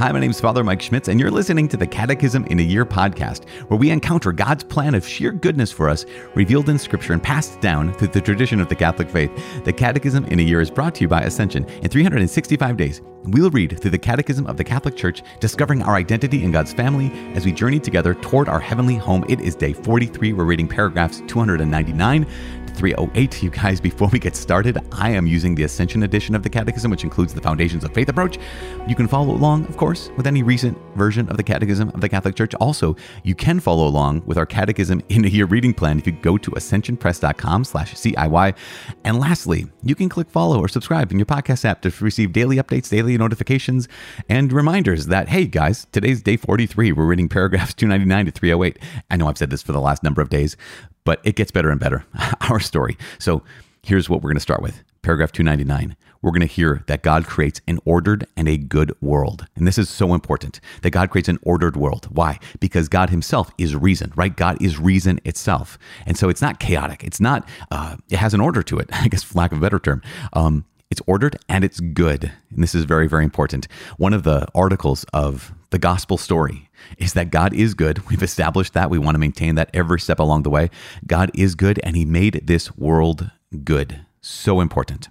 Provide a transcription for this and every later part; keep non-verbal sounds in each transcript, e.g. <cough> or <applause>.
Hi, my name is Father Mike Schmitz, and you're listening to the Catechism in a Year podcast, where we encounter God's plan of sheer goodness for us, revealed in Scripture and passed down through the tradition of the Catholic faith. The Catechism in a Year is brought to you by Ascension. In 365 days, we'll read through the Catechism of the Catholic Church, discovering our identity in God's family as we journey together toward our heavenly home. It is day 43. We're reading paragraphs 299 308. You guys, before we get started, I am using the Ascension edition of the Catechism, which includes the Foundations of Faith approach. You can follow along, of course, with any recent version of the Catechism of the Catholic Church. Also, you can follow along with our Catechism <laughs> in a Year reading plan if you go to ascensionpress.com slash CIY. And lastly, you can click follow or subscribe in your podcast app to receive daily updates, daily notifications, and reminders that, hey guys, today's day 43. We're reading paragraphs 299 to 308. I know I've said this for the last number of days, but it gets better and better, <laughs> our story. So here's what we're going to start with. Paragraph 299. We're going to hear that God creates an ordered and a good world. And this is so important that God creates an ordered world. Why? Because God Himself is reason, right? God is reason itself. And so it's not chaotic. It's not, uh, it has an order to it, <laughs> I guess, for lack of a better term. Um, it's ordered and it's good. And this is very, very important. One of the articles of the gospel story is that God is good. We've established that. We want to maintain that every step along the way. God is good and he made this world good. So important.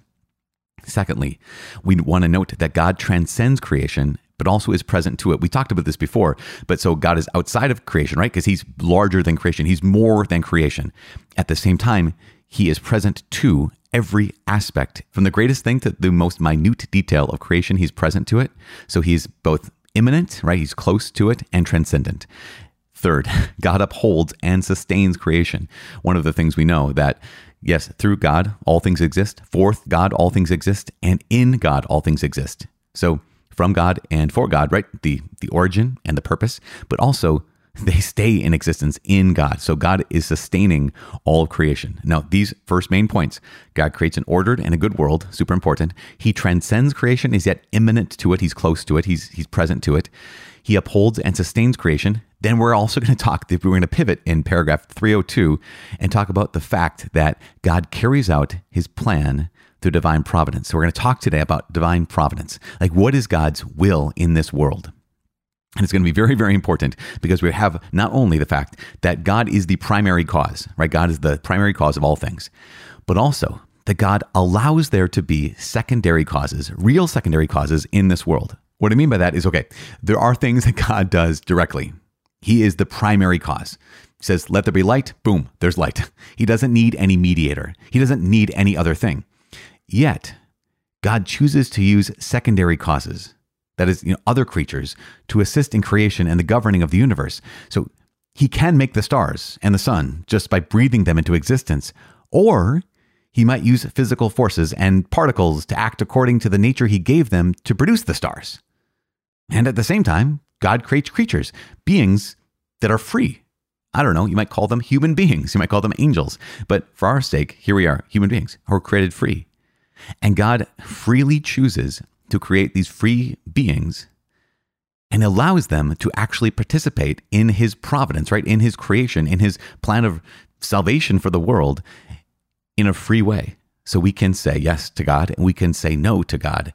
Secondly, we want to note that God transcends creation but also is present to it. We talked about this before, but so God is outside of creation, right? Because he's larger than creation, he's more than creation. At the same time, he is present to every aspect, from the greatest thing to the most minute detail of creation, he's present to it. So he's both immanent, right? He's close to it and transcendent. Third, <laughs> God upholds and sustains creation. One of the things we know that yes, through God all things exist. Fourth, God all things exist, and in God all things exist. So from God and for God, right? The the origin and the purpose, but also they stay in existence in God. So God is sustaining all creation. Now, these first main points God creates an ordered and a good world, super important. He transcends creation, is yet immanent to it, he's close to it, he's, he's present to it. He upholds and sustains creation. Then we're also going to talk, <laughs> we're going to pivot in paragraph 302 and talk about the fact that God carries out his plan through divine providence. So we're going to talk today about divine providence. Like, what is God's will in this world? And it's going to be very, very important because we have not only the fact that God is the primary cause, right? God is the primary cause of all things, but also that God allows there to be secondary causes, real secondary causes in this world. What I mean by that is okay, there are things that <laughs> God does directly. He is the primary cause. He says, let there be light, boom, there's light. <laughs> He doesn't need any mediator, he doesn't need any other thing. Yet, God chooses to use secondary causes that is, you know, other creatures to assist in creation and the governing of the universe. So he can make the stars and the sun just by breathing them into existence, or he might use physical forces and particles to act according to the nature he gave them to produce the stars. And at the same time, God creates creatures, beings that are free. I don't know, you might call them human beings, you might call them angels, but for our sake, here we are, human beings who are created free. And God freely chooses to create these free beings and allows them to actually participate in his providence, right? In his creation, in his plan of salvation for the world in a free way. So we can say yes to God and we can say no to God.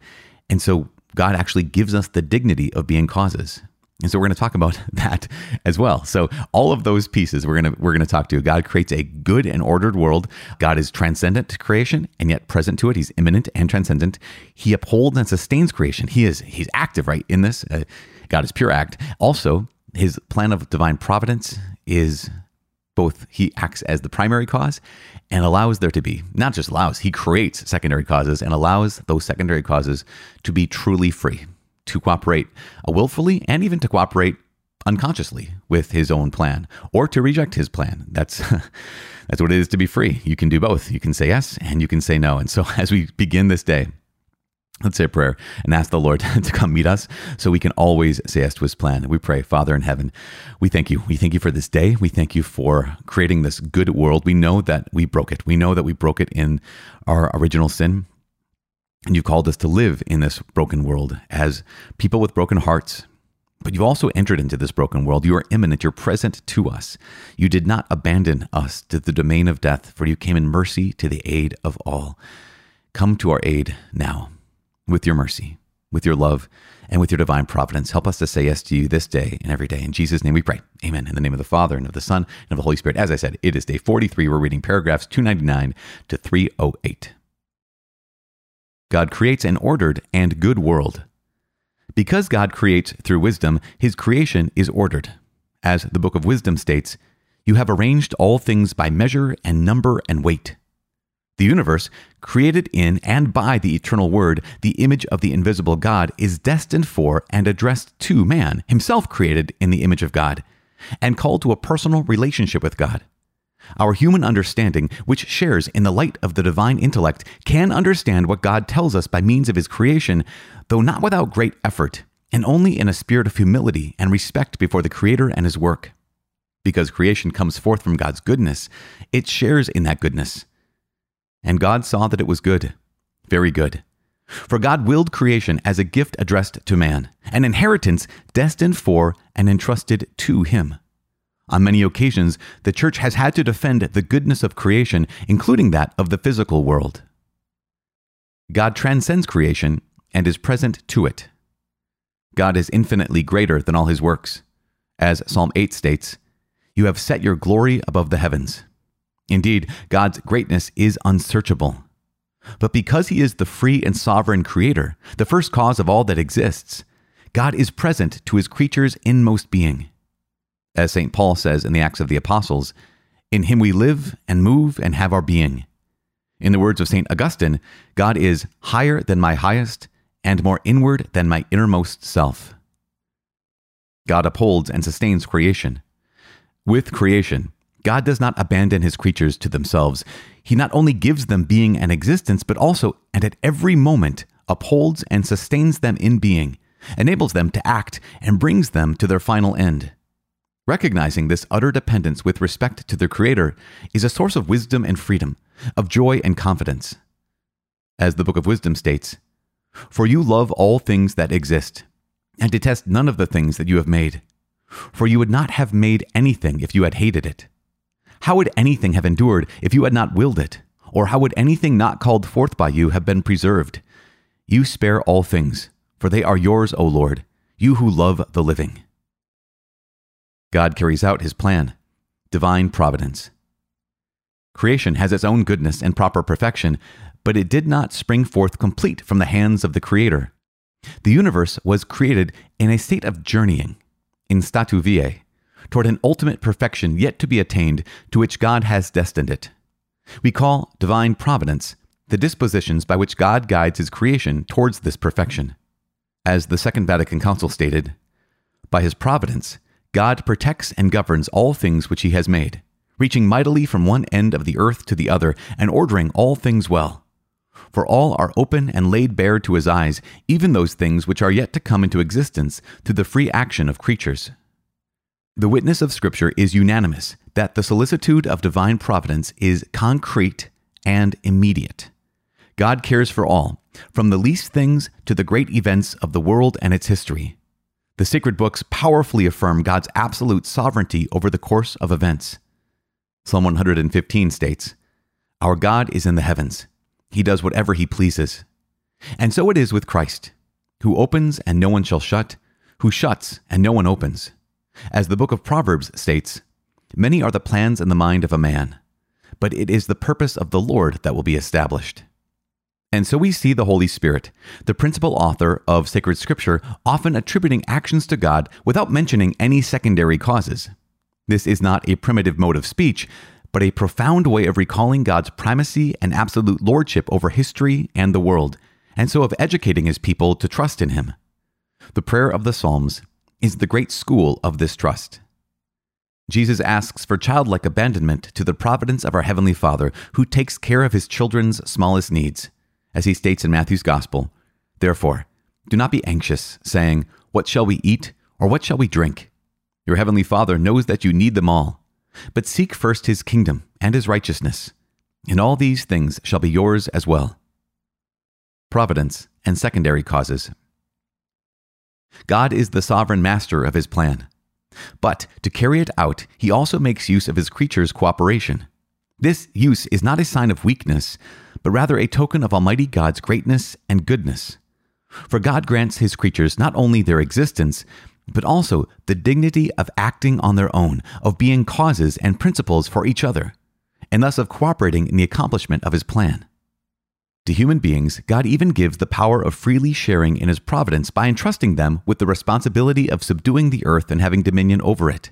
And so God actually gives us the dignity of being causes. And so we're going to talk about <laughs> that as well. So all of those pieces we're going to we're going to talk to. God creates a good and ordered world. God is transcendent to creation and yet present to it. He's immanent and transcendent. He upholds and sustains creation. He is he's active right in this. Uh, God is pure act. Also, his plan of divine providence is both he acts as the primary cause and allows there to be not just allows, he creates secondary causes and allows those secondary causes to be truly free to cooperate willfully and even to cooperate unconsciously with his own plan or to reject his plan. That's <laughs> that's what it is to be free. You can do both. You can say yes and you can say no. And so <laughs> as we begin this day, let's say a prayer and ask the Lord <laughs> to come meet us so we can always say yes to his plan. We pray, Father in heaven, we thank you. We thank you for this day. We thank you for creating this good world. We know that we broke it. We know that we broke it in our original sin. And you've called us to live in this broken world as people with broken hearts. But you've also entered into this broken world. You are immanent. You're present to us. You did not abandon us to the domain of death, for you came in mercy to the aid of all. Come to our aid now with your mercy. with your love and with your divine providence. Help us to say yes to you this day and every day. In Jesus' name we pray. Amen. In the name of the Father and of the Son and of the Holy Spirit. As I said, it is day 43. We're reading paragraphs 299 to 308. God creates an ordered and good world. Because God creates through wisdom, his creation is ordered. As the book of Wisdom states, you have arranged all things by measure and number and weight. The universe, created in and by the eternal Word, the image of the invisible God, is destined for and addressed to man, himself created in the image of God, and called to a personal relationship with God. Our human understanding, which shares in the light of the divine intellect, can understand what God tells us by means of his creation, though not without great effort, and only in a spirit of humility and respect before the Creator and his work. Because creation comes forth from God's goodness, it shares in that goodness and God saw that it was good, very good. For God willed creation as a gift addressed to man, an inheritance destined for and entrusted to him. On many occasions, the church has had to defend the goodness of creation, including that of the physical world. God transcends creation and is present to it. God is infinitely greater than all his works. As Psalm 8 states, You have set your glory above the heavens. Indeed, God's greatness is unsearchable. But because He is the free and sovereign Creator, the first cause of all that exists, God is present to His creature's inmost being. As St. Paul says in the Acts of the Apostles, in Him we live and move and have our being. In the words of St. Augustine, God is higher than my highest and more inward than my innermost self. God upholds and sustains creation. With creation, God does not abandon his creatures to themselves. He not only gives them being and existence, but also, and at every moment, upholds and sustains them in being, enables them to act, and brings them to their final end. Recognizing this utter dependence with respect to their Creator is a source of wisdom and freedom, of joy and confidence. As the Book of Wisdom states, For you love all things that exist, and detest none of the things that you have made. For you would not have made anything if you had hated it. How would anything have endured if you had not willed it? Or how would anything not called forth by you have been preserved? You spare all things, for they are yours, O Lord, you who love the living. God carries out his plan, divine providence. Creation has its own goodness and proper perfection, but it did not spring forth complete from the hands of the Creator. The universe was created in a state of journeying, in statu viae, toward an ultimate perfection yet to be attained to which God has destined it. We call divine providence the dispositions by which God guides his creation towards this perfection. As the Second Vatican Council stated, by his providence, God protects and governs all things which he has made, reaching mightily from one end of the earth to the other and ordering all things well. For all are open and laid bare to his eyes, even those things which are yet to come into existence through the free action of creatures. The witness of Scripture is unanimous that the solicitude of divine providence is concrete and immediate. God cares for all, from the least things to the great events of the world and its history. The sacred books powerfully affirm God's absolute sovereignty over the course of events. Psalm 115 states, Our God is in the heavens. He does whatever he pleases. And so it is with Christ, who opens and no one shall shut, who shuts and no one opens. As the book of Proverbs states, Many are the plans in the mind of a man, but it is the purpose of the Lord that will be established. And so we see the Holy Spirit, the principal author of sacred scripture, often attributing actions to God without mentioning any secondary causes. This is not a primitive mode of speech, but a profound way of recalling God's primacy and absolute lordship over history and the world, and so of educating his people to trust in him. The prayer of the Psalms is the great school of this trust. Jesus asks for childlike abandonment to the providence of our Heavenly Father, who takes care of his children's smallest needs. As he states in Matthew's Gospel, Therefore, do not be anxious, saying, What shall we eat, or what shall we drink? Your Heavenly Father knows that you need them all. But seek first his kingdom and his righteousness, and all these things shall be yours as well. Providence and secondary causes. God is the sovereign master of his plan. But to carry it out, he also makes use of his creatures' cooperation. This use is not a sign of weakness, but rather a token of Almighty God's greatness and goodness. For God grants his creatures not only their existence, but also the dignity of acting on their own, of being causes and principles for each other, and thus of cooperating in the accomplishment of his plan. To human beings, God even gives the power of freely sharing in his providence by entrusting them with the responsibility of subduing the earth and having dominion over it.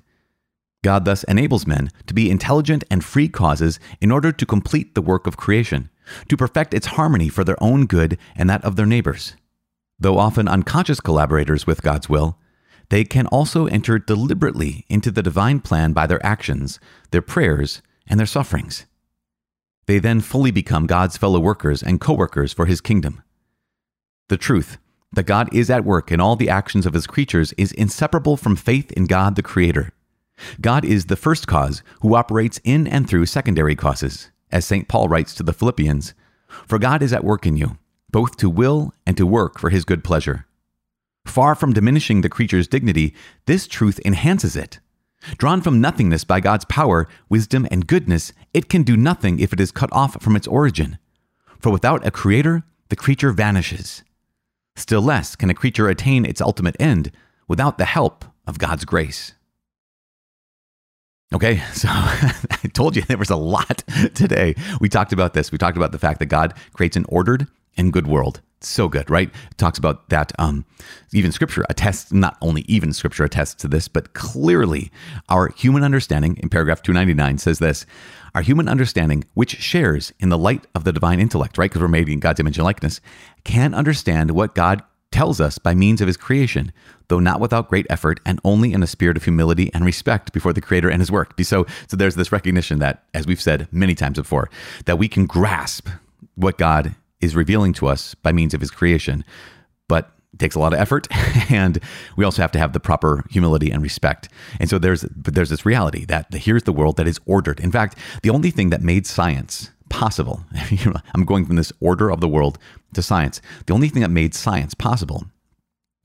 God thus enables men to be intelligent and free causes in order to complete the work of creation, to perfect its harmony for their own good and that of their neighbors. Though often unconscious collaborators with God's will, they can also enter deliberately into the divine plan by their actions, their prayers, and their sufferings. They then fully become God's fellow workers and co workers for his kingdom. The truth that God is at work in all the actions of his creatures is inseparable from faith in God the Creator. God is the first cause who operates in and through secondary causes, as St. Paul writes to the Philippians For God is at work in you, both to will and to work for his good pleasure. Far from diminishing the creature's dignity, this truth enhances it. Drawn from nothingness by God's power, wisdom, and goodness, it can do nothing if it is cut off from its origin. For without a creator, the creature vanishes. Still less can a creature attain its ultimate end without the help of God's grace. Okay, <laughs> so <laughs> I told you there was a lot <laughs> today. We talked about this. We talked about the fact that God creates an ordered and good world so good, right? It talks about that. Um, even Scripture attests, not only even Scripture attests to this, but clearly our human understanding in paragraph 299 says this our human understanding, which shares in the light of the divine intellect, right? Because we're made in God's image and likeness, can understand what God tells us by means of his creation, though not without great effort and only in a spirit of humility and respect before the creator and his work. So, so there's this recognition that, as we've said many times before, that we can grasp what God is revealing to us by means of his creation. But it takes a lot of effort <laughs> and we also have to have the proper humility and respect. And so there's there's this reality that here's the world that is ordered. In fact, the only thing that made science possible, <laughs> I'm going from this order of the world to science. The only thing that made science possible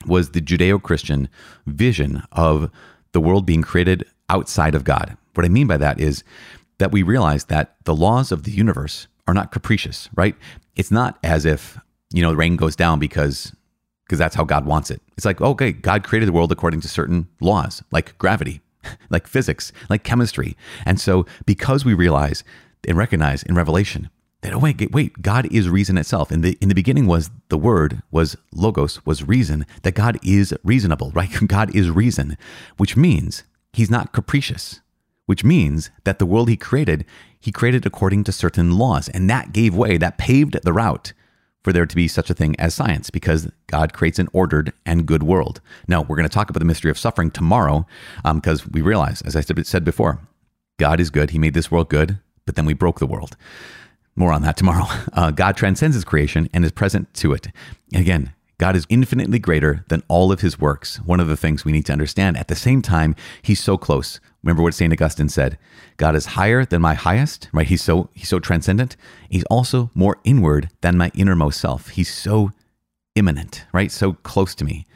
was the Judeo-Christian vision of the world being created outside of God. What I mean by that is that we realize that the laws of the universe are not capricious, right? It's not as if, you know, the rain goes down because because that's how God wants it. It's like, okay, God created the world according to certain laws, like gravity, <laughs> like physics, like chemistry. And so because we realize and recognize in Revelation that oh wait, wait, God is reason itself. In the in the beginning was the word, was logos, was reason, that God is reasonable, right? <laughs> God is reason, which means he's not capricious which means that the world he created, he created according to certain laws. And that gave way, that paved the route for there to be such a thing as science because God creates an ordered and good world. Now, we're going to talk about the mystery of suffering tomorrow because um, we realize, as I said before, God is good. He made this world good, but then we broke the world. More on that tomorrow. <laughs> Uh, God transcends his creation and is present to it. again, God is infinitely greater than all of his works. One of the things we need to understand. At the same time, he's so close. Remember what St. Augustine said God is higher than my highest, right? He's so, he's so transcendent. He's also more inward than my innermost self. He's so immanent, right? So close to me.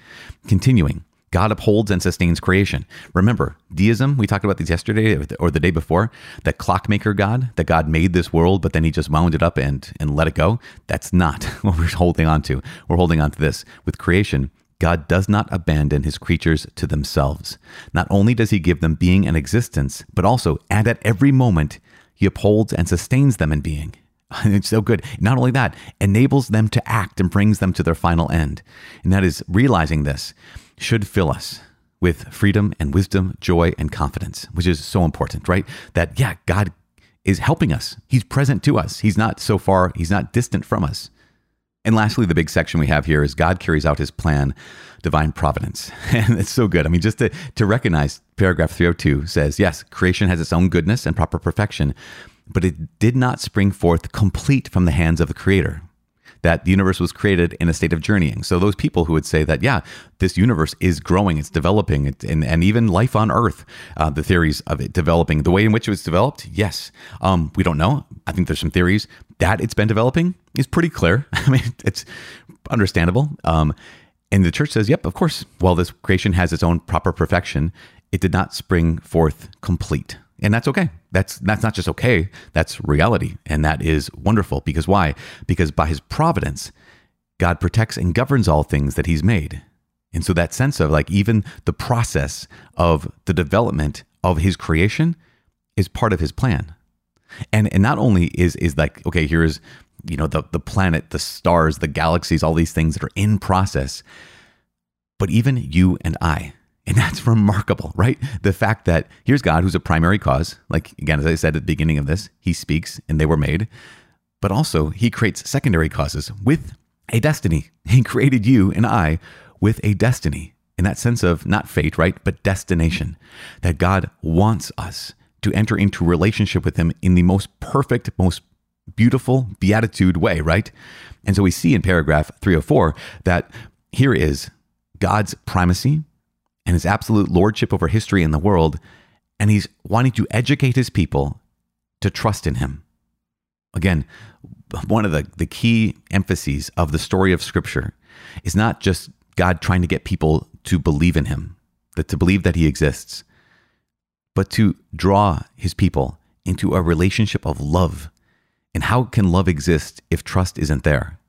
Continuing, God upholds and sustains creation. Remember, deism, we talked about this yesterday or the day before, that clockmaker God, that God made this world, but then he just wound it up and, and let it go. That's not <laughs> what we're holding on to. We're holding on to this. With creation, God does not abandon his creatures to themselves. Not only does he give them being and existence, but also, and at every moment, he upholds and sustains them in being. <laughs> It's so good. Not only that, enables them to act and brings them to their final end. And that is realizing this should fill us with freedom and wisdom, joy and confidence, which is so important, right? That, yeah, God is helping us. He's present to us. He's not so far, He's not distant from us. And lastly, the big section we have here is God carries out his plan, divine providence. <laughs> And it's so good. I mean, just to, to recognize paragraph 302 says, yes, creation has its own goodness and proper perfection, but it did not spring forth complete from the hands of the creator. That the universe was created in a state of journeying. So, those people who would say that, yeah, this universe is growing, it's developing, and, and even life on Earth, uh, the theories of it developing, the way in which it was developed, yes. Um, we don't know. I think there's some theories that it's been developing is pretty clear. <laughs> I mean, it's understandable. Um, and the church says, yep, of course. While this creation has its own proper perfection, it did not spring forth complete. And that's okay. That's that's not just okay, that's reality. And that is wonderful. Because why? Because by his providence, God protects and governs all things that he's made. And so that sense of like even the process of the development of his creation is part of his plan. And and not only is is like, okay, here's you know the the planet, the stars, the galaxies, all these things that are in process, but even you and I. And that's remarkable, right? The fact that here's God who's a primary cause, like again, as I said at the beginning of this, he speaks and they were made, but also he creates secondary causes with a destiny. <laughs> He created you and I with a destiny in that sense of not fate, right? But destination. That God wants us to enter into relationship with Him in the most perfect, most beautiful, beatitude way, right? And so we see in paragraph 304 that here is God's primacy and his absolute lordship over history and the world. And he's wanting to educate his people to trust in him. Again, one of the, the key emphases of the story of Scripture is not just God trying to get people to believe in him, that to believe that he exists, but to draw his people into a relationship of love. And how can love exist if trust isn't there?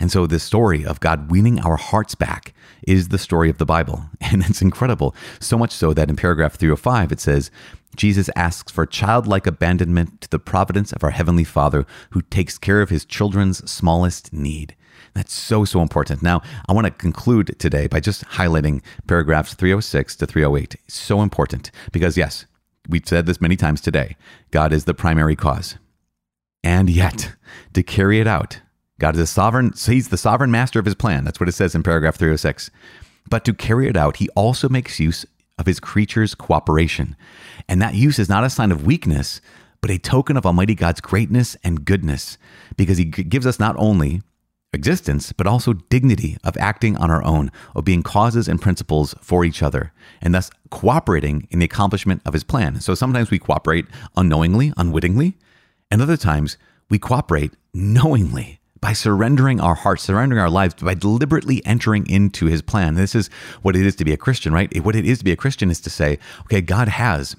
And so, this story of God winning our hearts back is the story of the Bible. <laughs> And it's incredible. So much so that in paragraph 305, it says, Jesus asks for childlike abandonment to the providence of our Heavenly Father who takes care of his children's smallest need. That's so, so important. Now, I want to conclude today by just highlighting paragraphs 306 to 308. So important because, yes, we've said this many times today God is the primary cause. And yet, to carry it out, God is a sovereign, so he's the sovereign master of his plan. That's what it says in paragraph 306. But to carry it out, he also makes use of his creatures' cooperation. And that use is not a sign of weakness, but a token of Almighty God's greatness and goodness, because he gives us not only existence, but also dignity of acting on our own, of being causes and principles for each other, and thus cooperating in the accomplishment of his plan. So sometimes we cooperate unknowingly, unwittingly, and other times we cooperate knowingly by surrendering our hearts, surrendering our lives, by deliberately entering into his plan. This is what it is to be a Christian, right? What it is to be a Christian is to say, okay, God has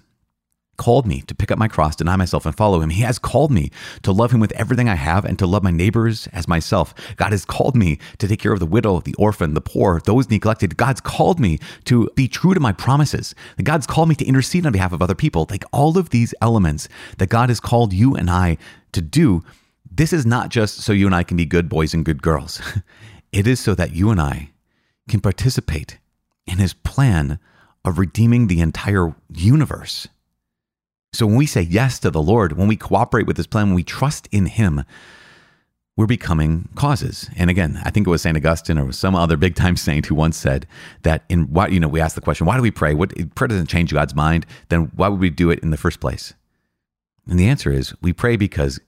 called me to pick up my cross, deny myself, and follow him. He has called me to love him with everything I have and to love my neighbors as myself. God has called me to take care of the widow, the orphan, the poor, those neglected. God's called me to be true to my promises. God's called me to intercede on behalf of other people. Like all of these elements that God has called you and I to do this is not just so you and I can be good boys and good girls. <laughs> It is so that you and I can participate in his plan of redeeming the entire universe. So when we say yes to the Lord, when we cooperate with his plan, when we trust in him, we're becoming causes. And again, I think it was St. Augustine or some other big time <laughs> saint who once said that in what, you know, we ask the question, why do we pray? What prayer doesn't change God's mind, then why would we do it in the first place? And the answer is we pray because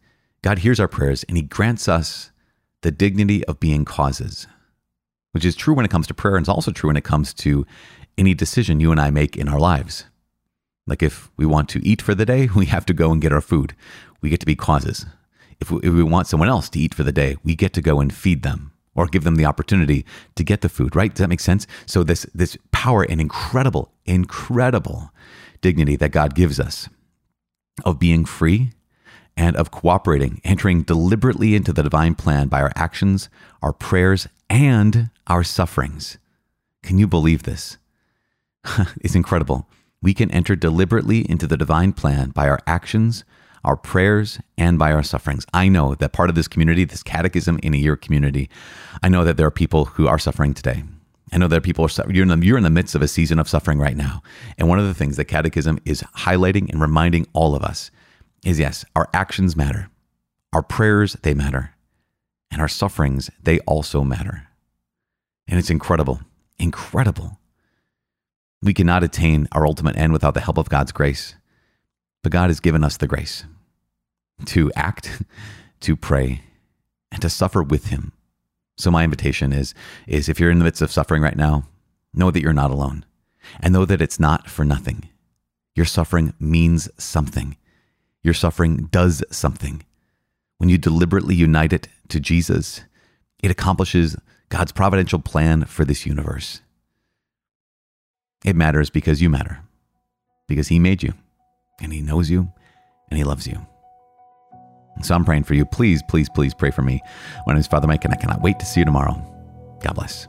God hears our prayers and He grants us the dignity of being causes, which is true when it comes to prayer and it's also true when it comes to any decision you and I make in our lives. Like if we want to eat for the day, <laughs> we have to go and get our food. We get to be causes. If we, if we want someone else to eat for the day, we get to go and feed them or give them the opportunity to get the food, right? Does that make sense? So this this power and incredible, incredible dignity that God gives us of being free and of cooperating, entering deliberately into the divine plan by our actions, our prayers, and our sufferings. Can you believe this? <laughs> it's incredible. We can enter deliberately into the divine plan by our actions, our prayers, and by our sufferings. I know that part of this community, this catechism in a year community, I know that there are people who are suffering today. I know that people are you're in, the, you're in the midst of a season of suffering right now. And one of the things that catechism is highlighting and reminding all of us is yes, our actions matter, our prayers, they matter, and our sufferings, they also matter. And it's incredible, incredible. We cannot attain our ultimate end without the help of God's grace, but God has given us the grace to act, <laughs> to pray, and to suffer with Him. So my invitation is, is if you're in the midst of suffering right now, know that you're not alone and know that it's not for nothing. Your suffering means something your suffering does something. When you deliberately unite it to Jesus, it accomplishes God's providential plan for this universe. It matters because you matter, because He made you, and He knows you, and He loves you. So I'm praying for you. Please, please, please pray for me. My name is Father Mike, and I cannot wait to see you tomorrow. God bless.